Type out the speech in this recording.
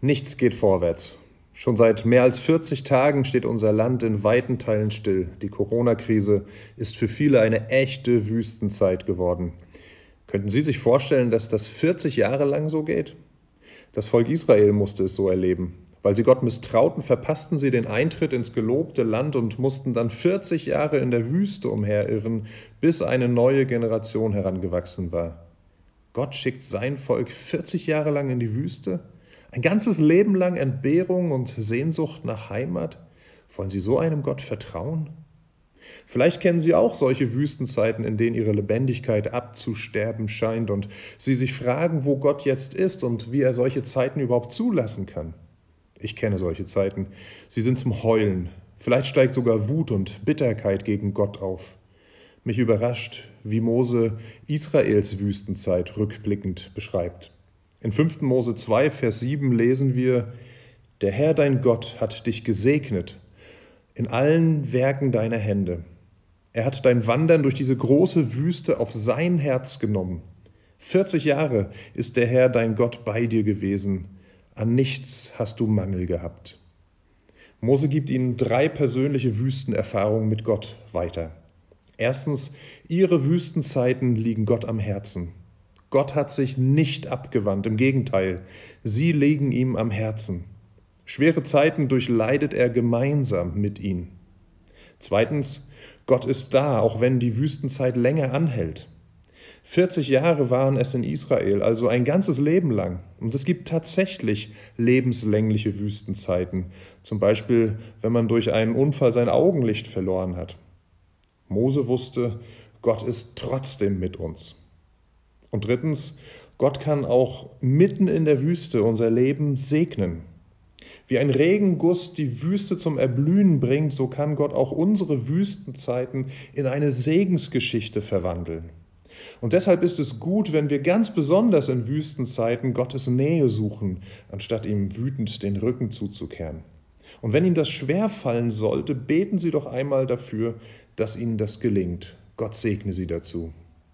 Nichts geht vorwärts. Schon seit mehr als 40 Tagen steht unser Land in weiten Teilen still. Die Corona-Krise ist für viele eine echte Wüstenzeit geworden. Könnten Sie sich vorstellen, dass das 40 Jahre lang so geht? Das Volk Israel musste es so erleben. Weil sie Gott misstrauten, verpassten sie den Eintritt ins gelobte Land und mussten dann 40 Jahre in der Wüste umherirren, bis eine neue Generation herangewachsen war. Gott schickt sein Volk 40 Jahre lang in die Wüste? Ein ganzes Leben lang Entbehrung und Sehnsucht nach Heimat? Wollen Sie so einem Gott vertrauen? Vielleicht kennen Sie auch solche Wüstenzeiten, in denen Ihre Lebendigkeit abzusterben scheint und Sie sich fragen, wo Gott jetzt ist und wie er solche Zeiten überhaupt zulassen kann. Ich kenne solche Zeiten. Sie sind zum Heulen. Vielleicht steigt sogar Wut und Bitterkeit gegen Gott auf. Mich überrascht, wie Mose Israels Wüstenzeit rückblickend beschreibt. In 5. Mose 2, Vers 7 lesen wir, Der Herr dein Gott hat dich gesegnet in allen Werken deiner Hände. Er hat dein Wandern durch diese große Wüste auf sein Herz genommen. 40 Jahre ist der Herr dein Gott bei dir gewesen. An nichts hast du Mangel gehabt. Mose gibt ihnen drei persönliche Wüstenerfahrungen mit Gott weiter. Erstens, ihre Wüstenzeiten liegen Gott am Herzen. Gott hat sich nicht abgewandt, im Gegenteil, sie liegen ihm am Herzen. Schwere Zeiten durchleidet er gemeinsam mit ihnen. Zweitens, Gott ist da, auch wenn die Wüstenzeit länger anhält. 40 Jahre waren es in Israel, also ein ganzes Leben lang. Und es gibt tatsächlich lebenslängliche Wüstenzeiten, zum Beispiel wenn man durch einen Unfall sein Augenlicht verloren hat. Mose wusste, Gott ist trotzdem mit uns. Und drittens, Gott kann auch mitten in der Wüste unser Leben segnen. Wie ein Regenguss die Wüste zum Erblühen bringt, so kann Gott auch unsere Wüstenzeiten in eine Segensgeschichte verwandeln. Und deshalb ist es gut, wenn wir ganz besonders in Wüstenzeiten Gottes Nähe suchen, anstatt ihm wütend den Rücken zuzukehren. Und wenn Ihnen das schwer fallen sollte, beten Sie doch einmal dafür, dass Ihnen das gelingt. Gott segne Sie dazu.